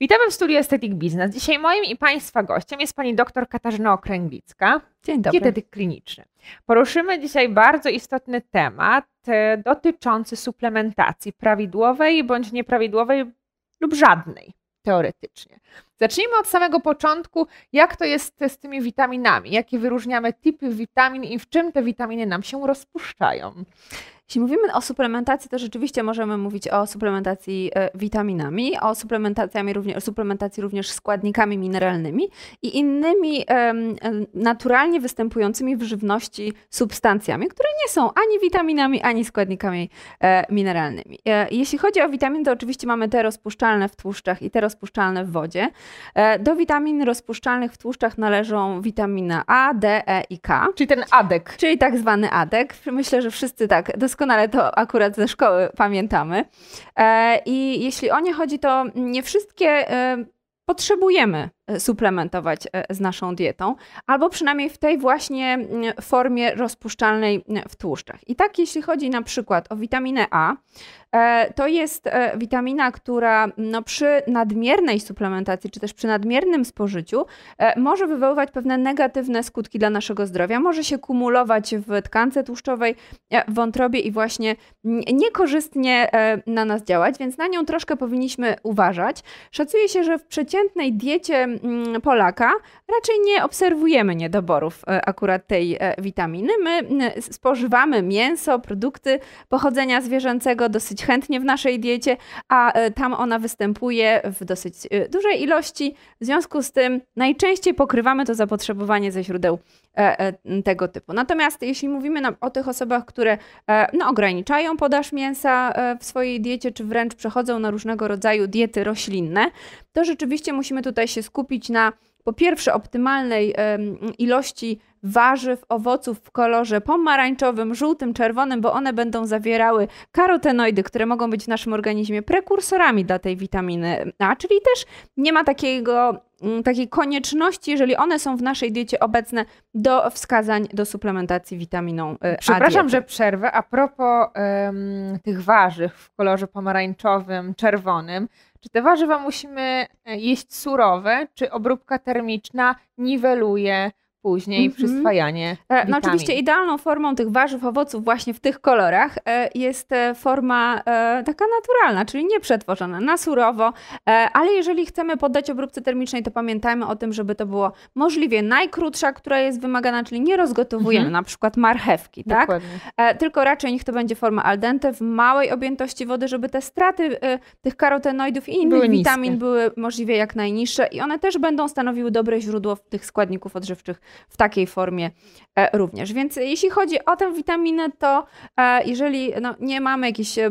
Witamy w studiu Aesthetic Business. Dzisiaj moim i Państwa gościem jest pani dr Katarzyna Okręglicka, Dzień dobry. dietetyk kliniczny. Poruszymy dzisiaj bardzo istotny temat e, dotyczący suplementacji prawidłowej bądź nieprawidłowej lub żadnej teoretycznie. Zacznijmy od samego początku, jak to jest z tymi witaminami, jakie wyróżniamy typy witamin i w czym te witaminy nam się rozpuszczają. Jeśli mówimy o suplementacji, to rzeczywiście możemy mówić o suplementacji e, witaminami, o suplementacjami również, o suplementacji również składnikami mineralnymi i innymi naturalnie występującymi w żywności substancjami, które nie są ani witaminami, ani składnikami e, mineralnymi. E, jeśli chodzi o witaminy, to oczywiście mamy te rozpuszczalne w tłuszczach i te rozpuszczalne w wodzie. Do witamin rozpuszczalnych w tłuszczach należą witamina A, D, E i K. Czyli ten adek. Czyli tak zwany ADEK. Myślę, że wszyscy tak doskonale to akurat ze szkoły pamiętamy. E, I jeśli o nie chodzi, to nie wszystkie e, potrzebujemy suplementować e, z naszą dietą, albo przynajmniej w tej właśnie mm, formie rozpuszczalnej mm, w tłuszczach. I tak, jeśli chodzi na przykład o witaminę A, e, to jest e, witamina, która no, przy nadmiernej suplementacji, czy też przy nadmiernym spożyciu, e, może wywoływać pewne negatywne skutki dla naszego zdrowia. Może się kumulować w tkance tłuszczowej, e, w wątrobie i właśnie niekorzystnie e, na nas działać, więc na nią troszkę powinniśmy uważać. Szacuje się, że w przeciętnej diecie Polaka raczej nie obserwujemy niedoborów e, akurat tej e, witaminy. My mm, spożywamy mięso, produkty pochodzenia zwierzęcego dosyć chętnie w naszej diecie, a e, tam ona występuje w dosyć dużej ilości. W związku z tym najczęściej pokrywamy to zapotrzebowanie ze źródeł tego typu. Natomiast jeśli mówimy o tych osobach, które e, no, ograniczają podaż mięsa e, w swojej diecie, czy wręcz przechodzą na różnego rodzaju diety roślinne, to rzeczywiście musimy tutaj się skupić na po pierwsze optymalnej ilości warzyw, owoców w kolorze pomarańczowym, żółtym, czerwonym, bo one będą zawierały karotenoidy, które mogą być w naszym organizmie prekursorami dla tej witaminy A, czyli też nie ma takiego, takiej konieczności, jeżeli one są w naszej diecie obecne, do wskazań do suplementacji witaminą e, A. Przepraszam, diety. że przerwę. A propos em, tych warzyw w kolorze pomarańczowym, czerwonym, czy te warzywa musimy e, jeść surowe, czy obróbka termiczna niweluje później Mhm. przyswajanie E, witamin? No oczywiście idealną formą tych warzyw, owoców właśnie w tych kolorach e, jest e, forma e, taka naturalna, czyli nieprzetworzona, na surowo, e, ale jeżeli chcemy poddać obróbce termicznej, to pamiętajmy o tym, żeby to było możliwie najkrótsza, która jest wymagana, czyli nie rozgotowujemy Mhm. na przykład marchewki, tak? Dokładnie. E, tylko raczej niech to będzie forma al dente w małej objętości wody, żeby te straty e, tych karotenoidów i innych Były niskie. witamin były możliwie jak najniższe i one też będą stanowiły dobre źródło tych składników odżywczych w takiej formie e, również. Więc jeśli chodzi o tę witaminę, to e, jeżeli no, nie mamy jakichś e,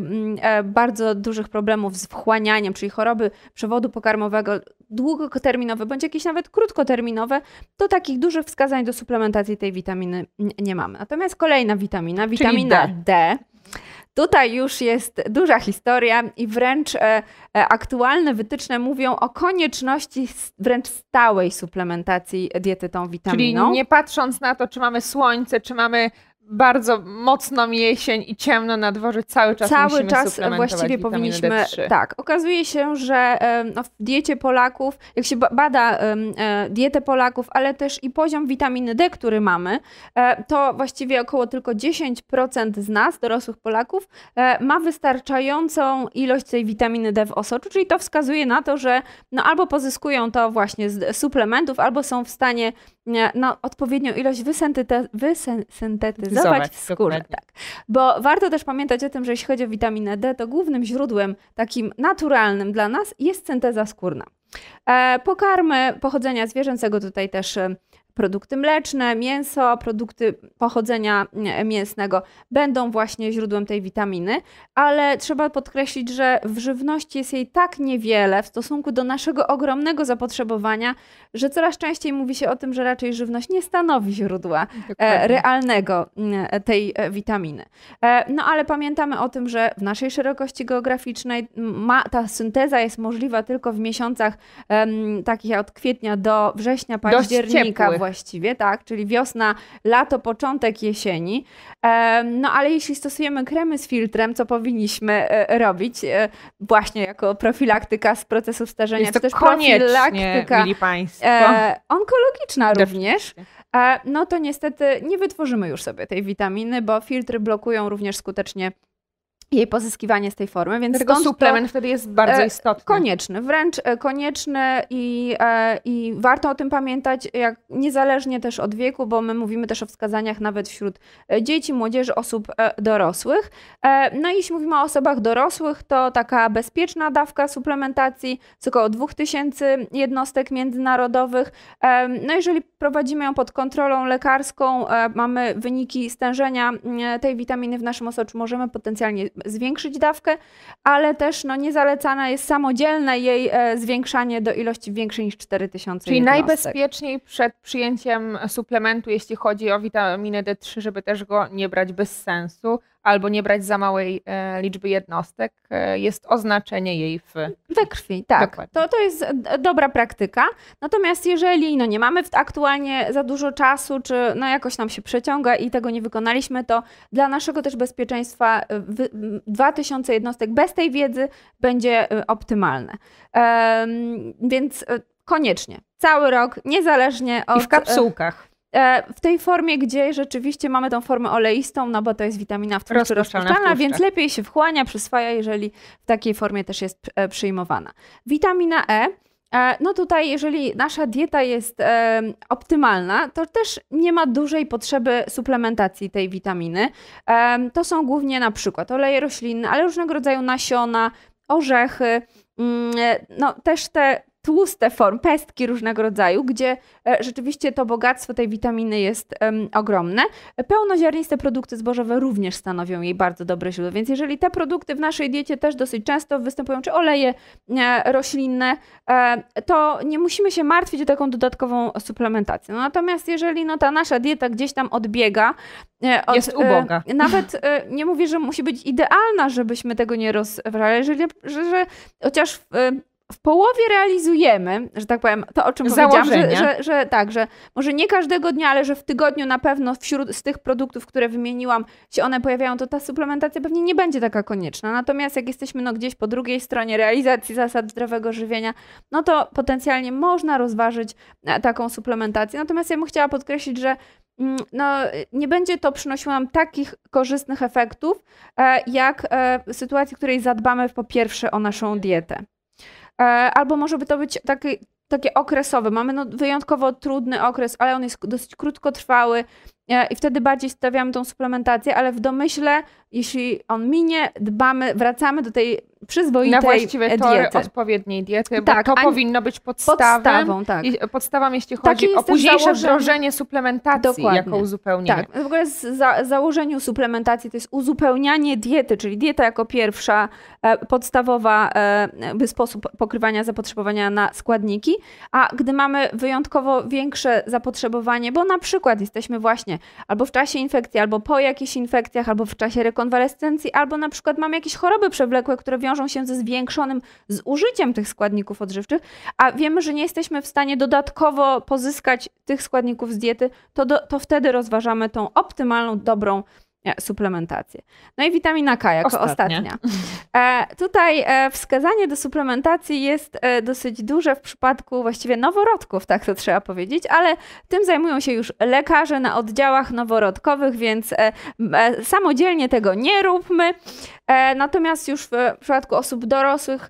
bardzo dużych problemów z wchłanianiem, czyli choroby przewodu pokarmowego długoterminowe, bądź jakieś nawet krótkoterminowe, to takich dużych wskazań do suplementacji tej witaminy nie mamy. Natomiast kolejna witamina, witamina D. D. Tutaj już jest duża historia i wręcz e, e, aktualne wytyczne mówią o konieczności wręcz stałej suplementacji diety tą Czyli witaminą. nie patrząc na to, czy mamy słońce, czy mamy bardzo mocną jesień i ciemno na dworze, cały czas Cały czas właściwie powinniśmy. D3. Tak, okazuje się, że no, w diecie Polaków, jak się ba- bada e, dietę Polaków, ale też i poziom witaminy D, który mamy, e, to właściwie około tylko 10% z nas, dorosłych Polaków, e, ma wystarczającą ilość tej witaminy D w osoczu, czyli to wskazuje na to, że no, albo pozyskują to właśnie z suplementów, albo są w stanie no, odpowiednią ilość wysyntetyzować Syntetyzować, w skórze. Tak. Bo warto też pamiętać o tym, że jeśli chodzi o witaminę D, to głównym źródłem takim naturalnym dla nas jest synteza skórna. E, pokarmy pochodzenia zwierzęcego tutaj też produkty mleczne, mięso, produkty pochodzenia e, mięsnego będą właśnie źródłem tej witaminy, ale trzeba podkreślić, że w żywności jest jej tak niewiele w stosunku do naszego ogromnego zapotrzebowania, że coraz częściej mówi się o tym, że raczej żywność nie stanowi źródła e, Dokładnie. realnego e, tej e, witaminy. E, No ale pamiętamy o tym, że w naszej szerokości geograficznej ma, ta synteza jest możliwa tylko w miesiącach takich od kwietnia do września, października właściwie, tak, czyli wiosna, lato, początek jesieni. No ale jeśli stosujemy kremy z filtrem, co powinniśmy robić właśnie jako profilaktyka z procesów starzenia, Jest to czy też profilaktyka onkologiczna również, no to niestety nie wytworzymy już sobie tej witaminy, bo filtry blokują również skutecznie jej pozyskiwanie z tej formy, więc Dlatego suplement to, wtedy jest bardzo e, istotny. Konieczny, wręcz e, konieczny i, e, i warto o tym pamiętać, jak, niezależnie też od wieku, bo my mówimy też o wskazaniach nawet wśród dzieci, młodzieży, osób dorosłych. No i jeśli mówimy o osobach dorosłych, to taka bezpieczna dawka suplementacji z około 2000 jednostek międzynarodowych. No jeżeli prowadzimy ją pod kontrolą lekarską, mamy wyniki stężenia tej witaminy w naszym osoczu, możemy potencjalnie zwiększyć dawkę, ale też no, niezalecane jest samodzielne jej e, zwiększanie do ilości większej niż 4000 Czyli jednostek. najbezpieczniej przed przyjęciem suplementu, jeśli chodzi o witaminę D3, żeby też go nie brać bez sensu, albo nie brać za małej e, liczby jednostek, e, jest oznaczenie jej w... We krwi, tak. To, to jest dobra praktyka. Natomiast jeżeli no, nie mamy aktualnie za dużo czasu, czy no, jakoś nam się przeciąga i tego nie wykonaliśmy, to dla naszego też bezpieczeństwa 2000 jednostek bez tej wiedzy będzie e, optymalne. Więc koniecznie, cały rok, niezależnie od... I w kapsułkach. E, w tej formie, gdzie rzeczywiście mamy tą formę oleistą, no bo to jest witamina w tłuszczu rozpuszczalna, więc lepiej się wchłania, przyswaja, jeżeli w takiej formie też jest e, przyjmowana. Witamina E. e no tutaj, jeżeli nasza dieta jest e, optymalna, to też nie ma dużej potrzeby suplementacji tej witaminy. E, to są głównie na przykład oleje roślinne, ale różnego rodzaju nasiona, orzechy, mm, no też te tłuste form, pestki różnego rodzaju, gdzie e, rzeczywiście to bogactwo tej witaminy jest um, ogromne. Pełnoziarniste produkty zbożowe również stanowią jej bardzo dobre źródło, więc jeżeli te produkty w naszej diecie też dosyć często występują, czy oleje e, roślinne, e, to nie musimy się martwić o taką dodatkową suplementację. No, natomiast jeżeli no, ta nasza dieta gdzieś tam odbiega, e, od, jest uboga. E, nawet e, nie mówię, że musi być idealna, żebyśmy tego nie rozważali, jeżeli, że, że chociaż w, połowie realizujemy, że tak powiem, to o czym Założenia. powiedziałam, że, że, że, tak, że może nie każdego dnia, ale że w tygodniu na pewno wśród z tych produktów, które wymieniłam, się one pojawiają, to ta suplementacja pewnie nie będzie taka konieczna. Natomiast jak jesteśmy no, gdzieś po drugiej stronie realizacji zasad zdrowego żywienia, no to potencjalnie można rozważyć e, taką suplementację. Natomiast ja bym chciała podkreślić, że mm, no, nie będzie to przynosiło nam takich korzystnych efektów, e, jak e, w sytuacji, w której zadbamy po pierwsze o naszą dietę. E, albo może by to być taki, takie okresowe. Mamy no wyjątkowo trudny okres, ale on jest dosyć krótkotrwały e, i wtedy bardziej stawiamy tą suplementację, ale w domyśle, jeśli on minie, dbamy, wracamy do tej przyzwoitej Na właściwe tory diety. odpowiedniej diety, bo tak, to powinno być podstawą, podstawą, tak. podstawą jeśli chodzi o późniejsze wdrożenie suplementacji Dokładnie. jako uzupełnienie. Tak, w ogóle z za, założeniu suplementacji to jest uzupełnianie diety, czyli dieta jako pierwsza e, podstawowa e, sposób pokrywania zapotrzebowania na składniki, a gdy mamy wyjątkowo większe zapotrzebowanie, bo na przykład jesteśmy właśnie albo w czasie infekcji, albo po jakichś infekcjach, albo w czasie rekonwalescencji, albo na przykład mamy jakieś choroby przewlekłe, które wiążą się ze zwiększonym zużyciem tych składników odżywczych, a wiemy, że nie jesteśmy w stanie dodatkowo pozyskać tych składników z diety, to, do, to wtedy rozważamy tą optymalną, dobrą suplementację. No i witamina K jako Ostatnia. ostatnia. E, tutaj e, wskazanie do suplementacji jest e, dosyć duże w przypadku właściwie noworodków, tak to trzeba powiedzieć, ale tym zajmują się już lekarze na oddziałach noworodkowych, więc samodzielnie tego nie róbmy. natomiast już w przypadku osób dorosłych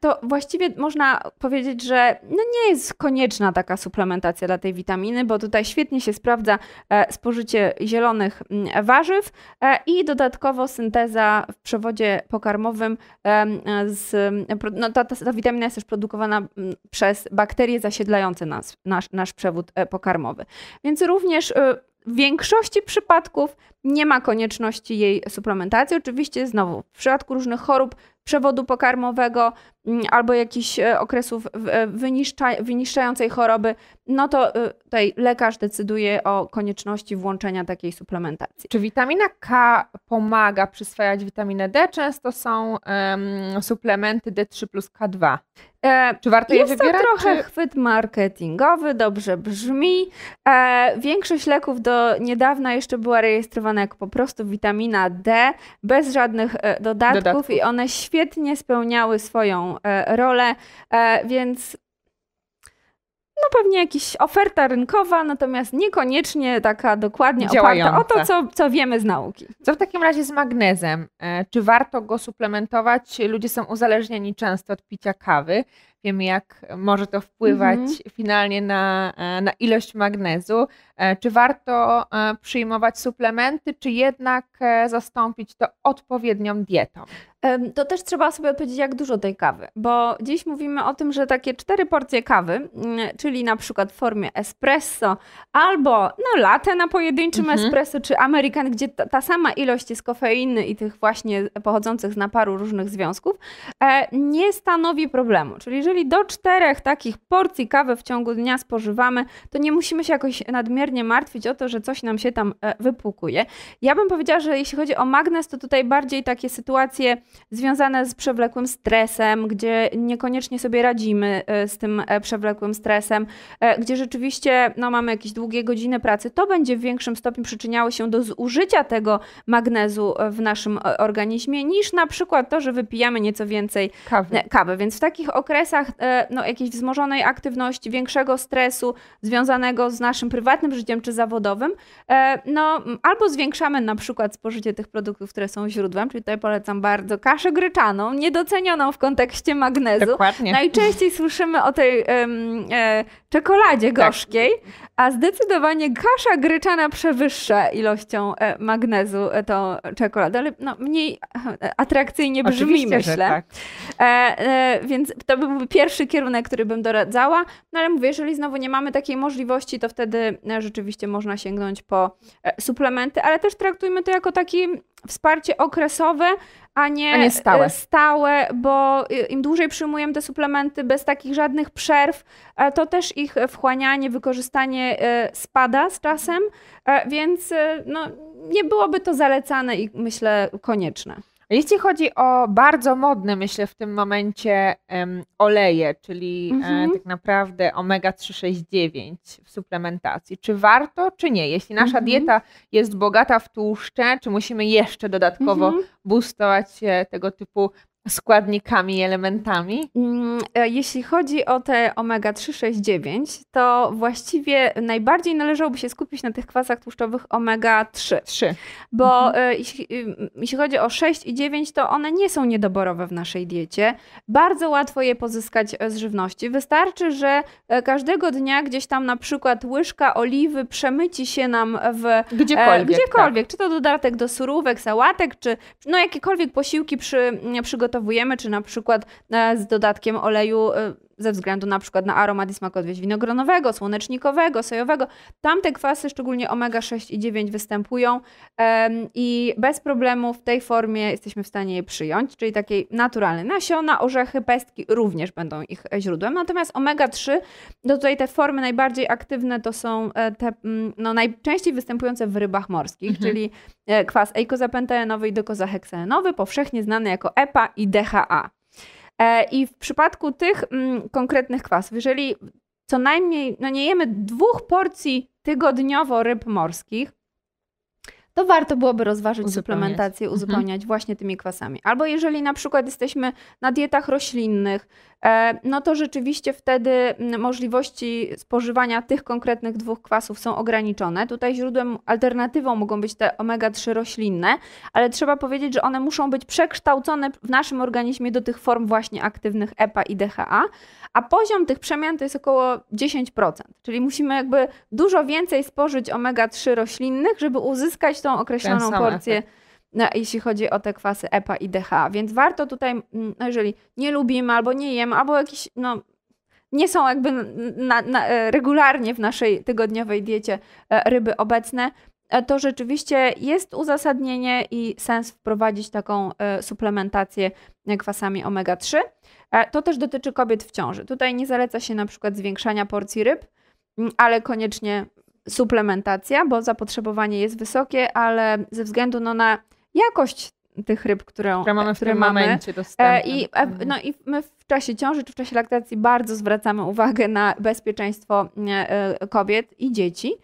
to właściwie można powiedzieć, że no nie jest konieczna taka suplementacja dla tej witaminy, bo tutaj świetnie się sprawdza spożycie zielonych warzyw, E, i dodatkowo synteza w przewodzie pokarmowym. Z, no ta, ta, witamina jest też produkowana przez bakterie zasiedlające nas, nasz, nasz przewód e, pokarmowy. Więc również e, w większości przypadków nie ma konieczności jej suplementacji. Oczywiście znowu w przypadku różnych chorób przewodu pokarmowego albo jakichś e, okresów e, wyniszcza, wyniszczającej choroby, no to e, tutaj lekarz decyduje o konieczności włączenia takiej suplementacji. Czy witamina K pomaga przyswajać witaminę D? Często są um, suplementy D3 plus K2. E, czy warto je wybierać? Jest to trochę czy... chwyt marketingowy, dobrze brzmi. E, większość leków do niedawna jeszcze była rejestrowana jako po prostu witamina D, bez żadnych dodatków, dodatków. i one świetnie spełniały swoją rolę, e, więc no pewnie jakaś oferta rynkowa, natomiast niekoniecznie taka dokładnie Działająca. oparta o to, co, co wiemy z nauki. Co w takim razie z magnezem? E, czy warto go suplementować? Ludzie są uzależnieni często od picia kawy. Wiemy, jak może to wpływać mhm. finalnie na, e, na ilość magnezu. E, czy warto przyjmować suplementy, czy jednak zastąpić to odpowiednią dietą? to też trzeba sobie odpowiedzieć, jak dużo tej kawy, bo dziś mówimy o tym, że takie cztery porcje kawy, mm, czyli na przykład w formie espresso albo no latte na pojedynczym mhm. espresso, czy american, gdzie ta, ta, sama ilość jest kofeiny i tych właśnie pochodzących z naparu różnych związków, e, nie stanowi problemu. Czyli jeżeli do czterech takich porcji kawy w ciągu dnia spożywamy, to nie musimy się jakoś nadmiernie martwić o to, że coś nam się tam e, wypłukuje. Ja bym powiedziała, że jeśli chodzi o magnez, to tutaj bardziej takie sytuacje związane z przewlekłym stresem, gdzie niekoniecznie sobie radzimy e, z tym e, przewlekłym stresem, gdzie rzeczywiście no, mamy jakieś długie godziny pracy, to będzie w większym stopniu przyczyniało się do zużycia tego magnezu w naszym organizmie, niż na przykład to, że wypijamy nieco więcej kawy. kawy. Więc w takich okresach no, jakiejś wzmożonej aktywności, większego stresu związanego z naszym prywatnym życiem czy zawodowym, no, albo zwiększamy na przykład spożycie tych produktów, które są źródłem, czyli tutaj polecam bardzo kaszę gryczaną, niedocenioną w kontekście magnezu. Dokładnie. Najczęściej słyszymy o tej um, e, czekoladzie tak. gorzkiej, tak. a zdecydowanie kasza gryczana przewyższa ilością e, magnezu e, tą czekoladę, ale no, mniej e, atrakcyjnie brzmi, Oczywiście, myślę. Tak. E, e, więc to byłby pierwszy kierunek, który bym doradzała. No ale mówię, jeżeli znowu nie mamy takiej możliwości, to wtedy rzeczywiście można sięgnąć po suplementy, ale też traktujmy to jako taki wsparcie okresowe, a nie, a nie stałe. E, stałe, bo im dłużej przyjmujemy te suplementy bez takich żadnych przerw, e, to też ich wchłanianie, wykorzystanie e, spada z czasem, więc no, nie byłoby to zalecane i myślę konieczne. Jeśli chodzi o bardzo modne, myślę w tym momencie um, oleje, czyli mhm. e, tak naprawdę omega-369 w suplementacji, czy warto, czy nie? Jeśli nasza mhm. dieta jest bogata w tłuszcze, czy musimy jeszcze dodatkowo mhm. boostować tego typu składnikami i elementami? Mm, e, jeśli chodzi o te omega-369, to właściwie najbardziej należałoby się skupić na tych kwasach tłuszczowych omega-3. 3. Bo mhm. E, jeśli, jeśli, chodzi o 6 i 9, to one nie są niedoborowe w naszej diecie. Bardzo łatwo je pozyskać z żywności. Wystarczy, że e, każdego dnia gdzieś tam na przykład łyżka oliwy przemyci się nam w gdziekolwiek. gdziekolwiek. Tak. Czy to dodatek do surówek, sałatek, czy no jakiekolwiek posiłki przy przygotowaniu przygotowujemy, czy na przykład e, z dodatkiem oleju e, ze względu na przykład na aromat i smak odwieź winogronowego, słonecznikowego, sojowego. Tam te kwasy, szczególnie omega-6 i 9 występują i bez problemu w tej formie jesteśmy w stanie je przyjąć, czyli takiej naturalne nasiona, orzechy, pestki również będą ich źródłem. Natomiast omega-3, to tutaj te formy najbardziej aktywne to są e, te mm, no, najczęściej występujące w rybach morskich, mhm. czyli kwas eikozapentaenowy i dokozaheksaenowy, powszechnie znany jako EPA i DHA. E, I w przypadku tych mm, konkretnych kwasów, jeżeli co najmniej, no nie jemy dwóch porcji tygodniowo ryb morskich, to warto byłoby rozważyć uzupełniać. suplementację, mhm. uzupełniać mhm. właśnie tymi kwasami. Albo jeżeli na przykład jesteśmy na dietach roślinnych, no to rzeczywiście wtedy możliwości spożywania tych konkretnych dwóch kwasów są ograniczone. Tutaj źródłem, alternatywą mogą być te omega-3 roślinne, ale trzeba powiedzieć, że one muszą być przekształcone w naszym organizmie do tych form właśnie aktywnych EPA i DHA, a poziom tych przemian to jest około 10%, czyli musimy jakby dużo więcej spożyć omega-3 roślinnych, żeby uzyskać tą określoną porcję. No, jeśli chodzi o te kwasy EPA i DHA. Więc warto tutaj, mm, no, jeżeli nie lubimy albo nie jemy, albo jakieś, no, nie są jakby na, na, regularnie w naszej tygodniowej diecie e, ryby obecne, to rzeczywiście jest uzasadnienie i sens wprowadzić taką suplementację kwasami omega-3. To też dotyczy kobiet w ciąży. Tutaj nie zaleca się na przykład zwiększania porcji ryb, ale koniecznie suplementacja, bo zapotrzebowanie jest wysokie, ale ze względu no, na jakość tych ryb, którą, które mamy w które tym mamy, momencie dostępne. I, mhm. no, I my w czasie ciąży czy w czasie laktacji bardzo zwracamy uwagę na bezpieczeństwo e, kobiet i dzieci,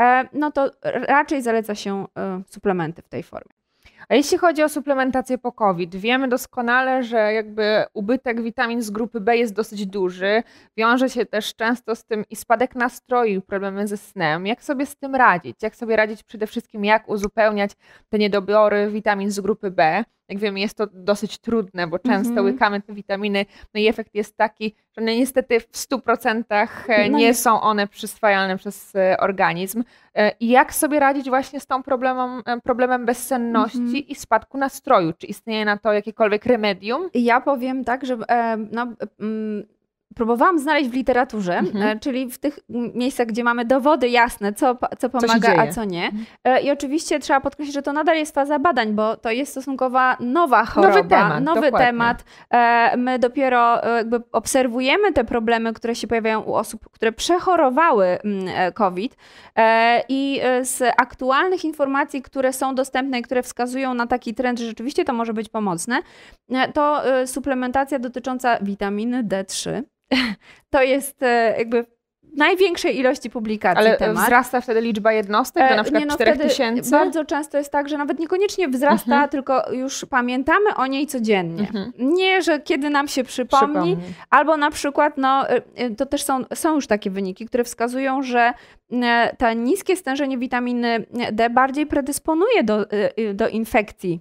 e, no to raczej zaleca się e, suplementy w tej formie. A jeśli chodzi o suplementację po COVID, wiemy doskonale, że jakby ubytek witamin z grupy B jest dosyć duży. Wiąże się też często z tym i spadek nastroju, problemy ze snem. Jak sobie z tym radzić? Jak sobie radzić przede wszystkim, jak uzupełniać te niedobory witamin z grupy B? Jak wiemy, jest to dosyć trudne, bo często mm -hmm. łykamy te witaminy, no i efekt jest taki, że no niestety w 100% e, no nie są one przyswajalne przez e, organizm. E, I jak sobie radzić właśnie z tą problemem, problemem bezsenności mm -hmm. i spadku nastroju? Czy istnieje na to jakiekolwiek remedium? Ja powiem tak, że no, próbowałam znaleźć w literaturze, mhm. E, czyli w tych miejscach, gdzie mamy dowody jasne, co, co pomaga, co a co nie. Mhm. E, I oczywiście trzeba podkreślić, że to nadal jest faza badań, bo to jest stosunkowa nowa choroba, nowy temat. Nowy temat. E, my dopiero jakby obserwujemy te problemy, które się pojawiają u osób, które przechorowały COVID i z aktualnych informacji, które są dostępne i które wskazują na taki trend, że rzeczywiście to może być pomocne, to suplementacja dotycząca witaminy D3 to jest e, jakby największej ilości publikacji Ale temat. wzrasta wtedy liczba jednostek do na e, przykład nie, no 4000? Bardzo często jest tak, że nawet niekoniecznie wzrasta, mhm. tylko już pamiętamy o niej codziennie. Mhm. Nie, że kiedy nam się przypomni, przypomni. albo na przykład, no e, to też są, są już takie wyniki, które wskazują, że to niskie stężenie witaminy D bardziej predysponuje do, do infekcji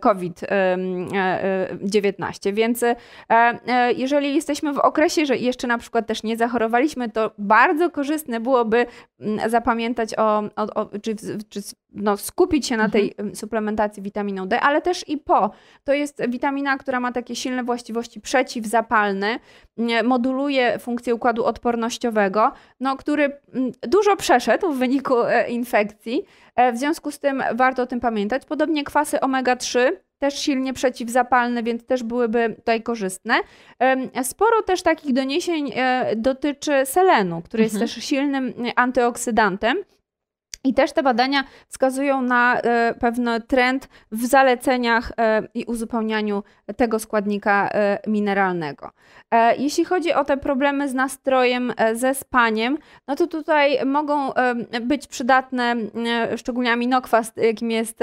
COVID-19. Więc e, e, jeżeli jesteśmy w okresie, że jeszcze na przykład też nie zachorowaliśmy, to bardzo korzystne byłoby mm, zapamiętać o, o, o czy, czy no, skupić się na tej mhm. suplementacji witaminą D, ale też i po. To jest witamina, która ma takie silne właściwości przeciwzapalne, moduluje funkcję układu odpornościowego, no, który dużo przeszedł w wyniku infekcji. W związku z tym warto o tym pamiętać. Podobnie kwasy omega-3 też silnie przeciwzapalne, więc też byłyby tutaj korzystne. Sporo też takich doniesień e, dotyczy selenu, który mhm. jest też silnym antyoksydantem. I też te badania wskazują na e, pewien trend w zaleceniach e, i uzupełnianiu tego składnika e, mineralnego. Jeśli chodzi o te problemy z nastrojem, ze spaniem, no to tutaj mogą być przydatne szczególnie aminokwas, jakim jest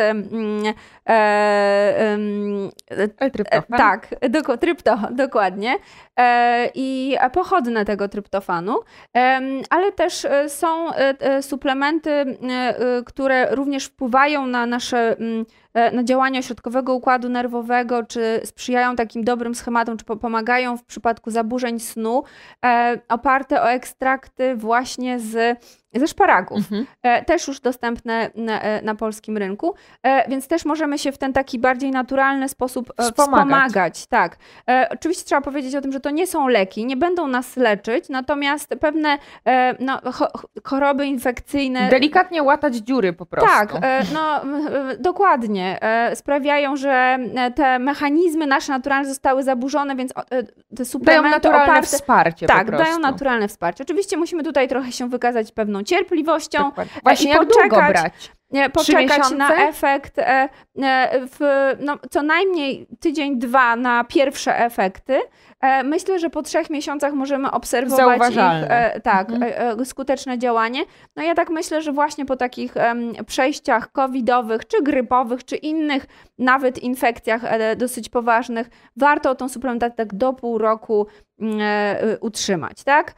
tryptofan. Tak, trypto, dokładnie. I pochodne tego tryptofanu, ale też są suplementy które również wpływają na nasze mm, na działania środkowego układu nerwowego, czy sprzyjają takim dobrym schematom, czy pomagają w przypadku zaburzeń snu, e, oparte o ekstrakty właśnie z ze szparagów, mhm. E, też już dostępne na, e, na, polskim rynku, e, więc też możemy się w ten taki bardziej naturalny sposób wspomagać. wspomagać. Tak. Oczywiście trzeba powiedzieć o tym, że to nie są leki, nie będą nas leczyć, natomiast pewne no, choroby infekcyjne... Delikatnie łatać dziury po prostu. Tak, no dokładnie. Sprawiają, że te mechanizmy nasze naturalne zostały zaburzone, więc te suplementy dają naturalne oparte... wsparcie Tak, dają naturalne wsparcie. Oczywiście musimy tutaj trochę się wykazać pewną cierpliwością Dokładnie. Właśnie i poczekać, brać? Poczekać na efekt e, e, w no, co najmniej tydzień, dwa na pierwsze efekty. E, myślę, że po trzech miesiącach możemy obserwować ich, tak, mhm. skuteczne działanie. No ja tak myślę, że właśnie po takich przejściach covidowych, czy grypowych, czy innych nawet infekcjach dosyć poważnych, warto tą suplementację tak do pół roku utrzymać, tak?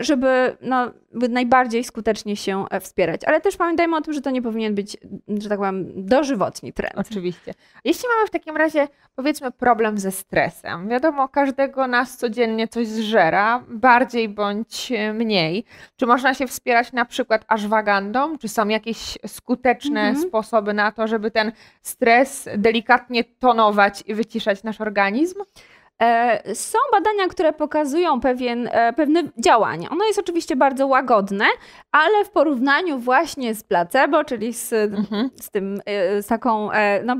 Żeby no, najbardziej skutecznie się wspierać. Ale też pamiętajmy o tym, że to nie powinien być, że tak powiem, dożywotni trend. Oczywiście. Jeśli mamy w takim razie, powiedzmy, problem ze stresem, wiadomo, każdego nas codziennie coś zżera, bardziej bądź mniej. Czy można się wspierać na przykład ashwagandą? Czy są jakieś skuteczne mhm. sposoby na to, żeby ten stres delikatnie tonować i wyciszać nasz organizm? E, są badania, które pokazują pewien, e, pewne działanie. Ono jest oczywiście bardzo łagodne, ale w porównaniu właśnie z placebo, czyli z, mhm. z tym, z taką no,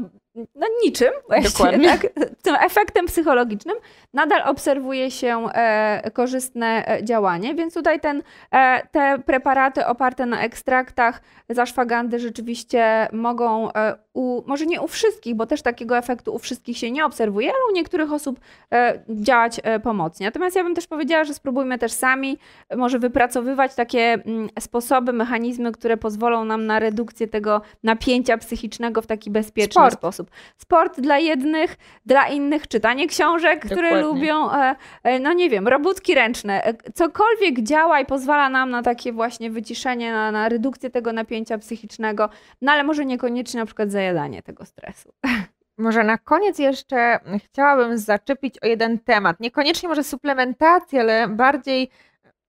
no niczym właśnie, tak? tym efektem psychologicznym nadal obserwuje się e, korzystne e, działanie, więc tutaj ten, e, te preparaty oparte na ekstraktach zaszwagandy rzeczywiście mogą, e, u, może nie u wszystkich, bo też takiego efektu u wszystkich się nie obserwuje, ale u niektórych osób e, działać e, pomocnie. Natomiast ja bym też powiedziała, że spróbujmy też sami może wypracowywać takie mm, sposoby, mechanizmy, które pozwolą nam na redukcję tego napięcia psychicznego w taki bezpieczny Sport. sposób. Sport dla jednych, dla innych czytanie książek, Dokładnie. które lubią, no nie wiem, robótki ręczne. Cokolwiek działa i pozwala nam na takie właśnie wyciszenie, na, na redukcję tego napięcia psychicznego, no ale może niekoniecznie na przykład zajadanie tego stresu. Może na koniec jeszcze chciałabym zaczepić o jeden temat. Niekoniecznie może suplementacji, ale bardziej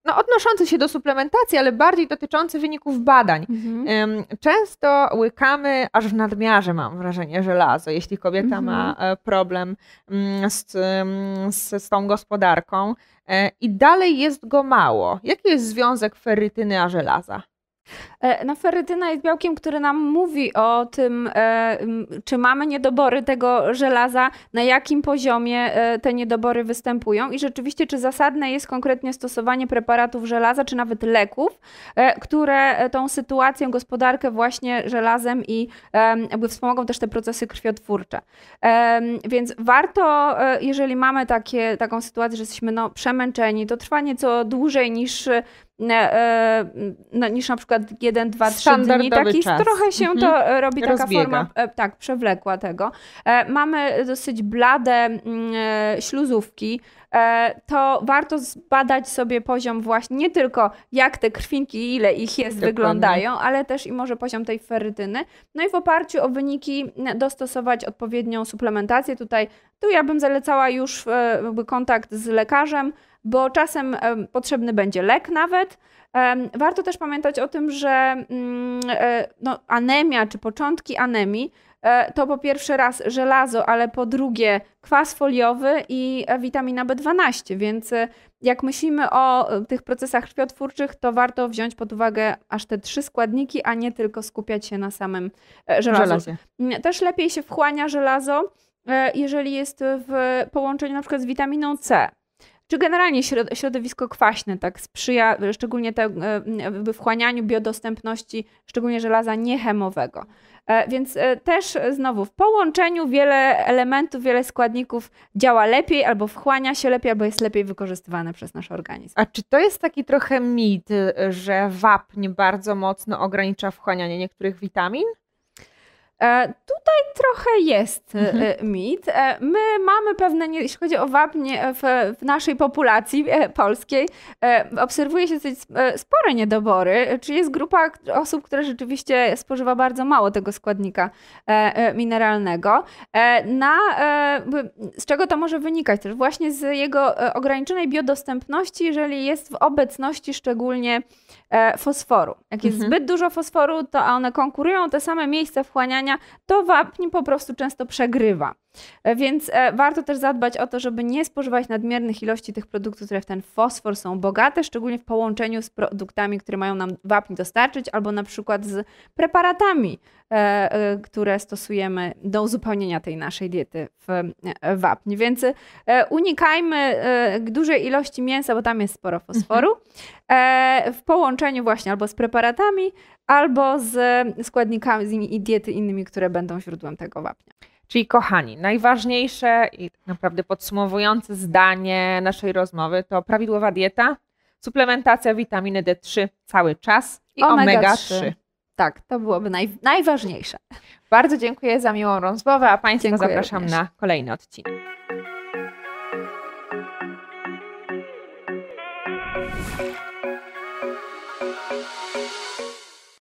no, odnoszący się do suplementacji, ale bardziej dotyczący wyników badań. Mhm. Często łykamy aż w nadmiarze, mam wrażenie, żelazo, jeśli kobieta mhm. ma e, problem mm, z, z, z tą gospodarką e, i dalej jest go mało. Jaki jest związek ferytyny a żelaza? E, no, ferytyna jest białkiem, który nam mówi o tym, e, czy mamy niedobory tego żelaza, na jakim poziomie e, te niedobory występują i rzeczywiście, czy zasadne jest konkretnie stosowanie preparatów żelaza, czy nawet leków, które tą sytuację, gospodarkę właśnie żelazem i jakby wspomogą też te procesy krwiotwórcze. Więc warto, jeżeli mamy takie, taką sytuację, że jesteśmy no, przemęczeni, to trwa nieco dłużej niż no, niż na przykład 1, 2, 3 dni. Taki czas. trochę się mhm. to e, robi taka Rozbiega. forma e, tak, przewlekła tego. Mamy dosyć blade mm, śluzówki, to warto zbadać sobie poziom właśnie nie tylko jak te krwinki, ile ich jest, Dokładnie. wyglądają, ale też i może poziom tej ferytyny. No i w oparciu o wyniki dostosować odpowiednią suplementację. Tutaj tu ja bym zalecała już kontakt z lekarzem, bo czasem potrzebny będzie lek nawet. Warto też pamiętać o tym, że mm, e, no, anemia czy początki anemii e, to po pierwsze raz żelazo, ale po drugie kwas foliowy i e, witamina B12, więc jak myślimy o tych procesach krwiotwórczych, to warto wziąć pod uwagę aż te trzy składniki, a nie tylko skupiać się na samym żelazu. Żelazie. Mm, też lepiej się wchłania żelazo, jeżeli jest w połączeniu na przykład z witaminą C czy generalnie środowisko kwaśne tak sprzyja szczególnie te, e, wchłanianiu biodostępności, szczególnie żelaza niechemowego. E, więc e, też znowu w połączeniu wiele elementów, wiele składników działa lepiej, albo wchłania się lepiej, albo jest lepiej wykorzystywane przez nasz organizm. A czy to jest taki trochę mit, że wapń bardzo mocno ogranicza wchłanianie niektórych witamin? E, tutaj trochę jest e, mhm. mit. E, my mamy pewne, jeśli chodzi o wapnie w, w naszej populacji polskiej, obserwuje się dosyć spore niedobory. Czy jest grupa osób, która rzeczywiście spożywa bardzo mało tego składnika mineralnego. Na, z czego to może wynikać? Też właśnie z jego ograniczonej biodostępności, jeżeli jest w obecności szczególnie fosforu. Jak jest mhm. zbyt dużo fosforu, to one konkurują te same miejsca wchłaniania to wapń po prostu często przegrywa. E, więc e, warto też zadbać o to, żeby nie spożywać nadmiernych ilości tych produktów, które w ten fosfor są bogate, szczególnie w połączeniu z produktami, które mają nam wapń dostarczyć, albo na przykład z preparatami, e, które stosujemy do uzupełnienia tej naszej diety w wapń. Więc unikajmy dużej ilości mięsa, bo tam jest sporo fosforu, mhm. w połączeniu właśnie albo z preparatami, albo z składnikami i diety innymi, które będą źródłem tego wapnia. Czyli kochani, najważniejsze i tak naprawdę podsumowujące zdanie naszej rozmowy to prawidłowa dieta, suplementacja witaminy D3 cały czas i omega-3. Omega tak, to byłoby naj, najważniejsze. Bardzo dziękuję za miłą rozmowę, a Państwa dziękuję zapraszam również. na kolejny odcinek.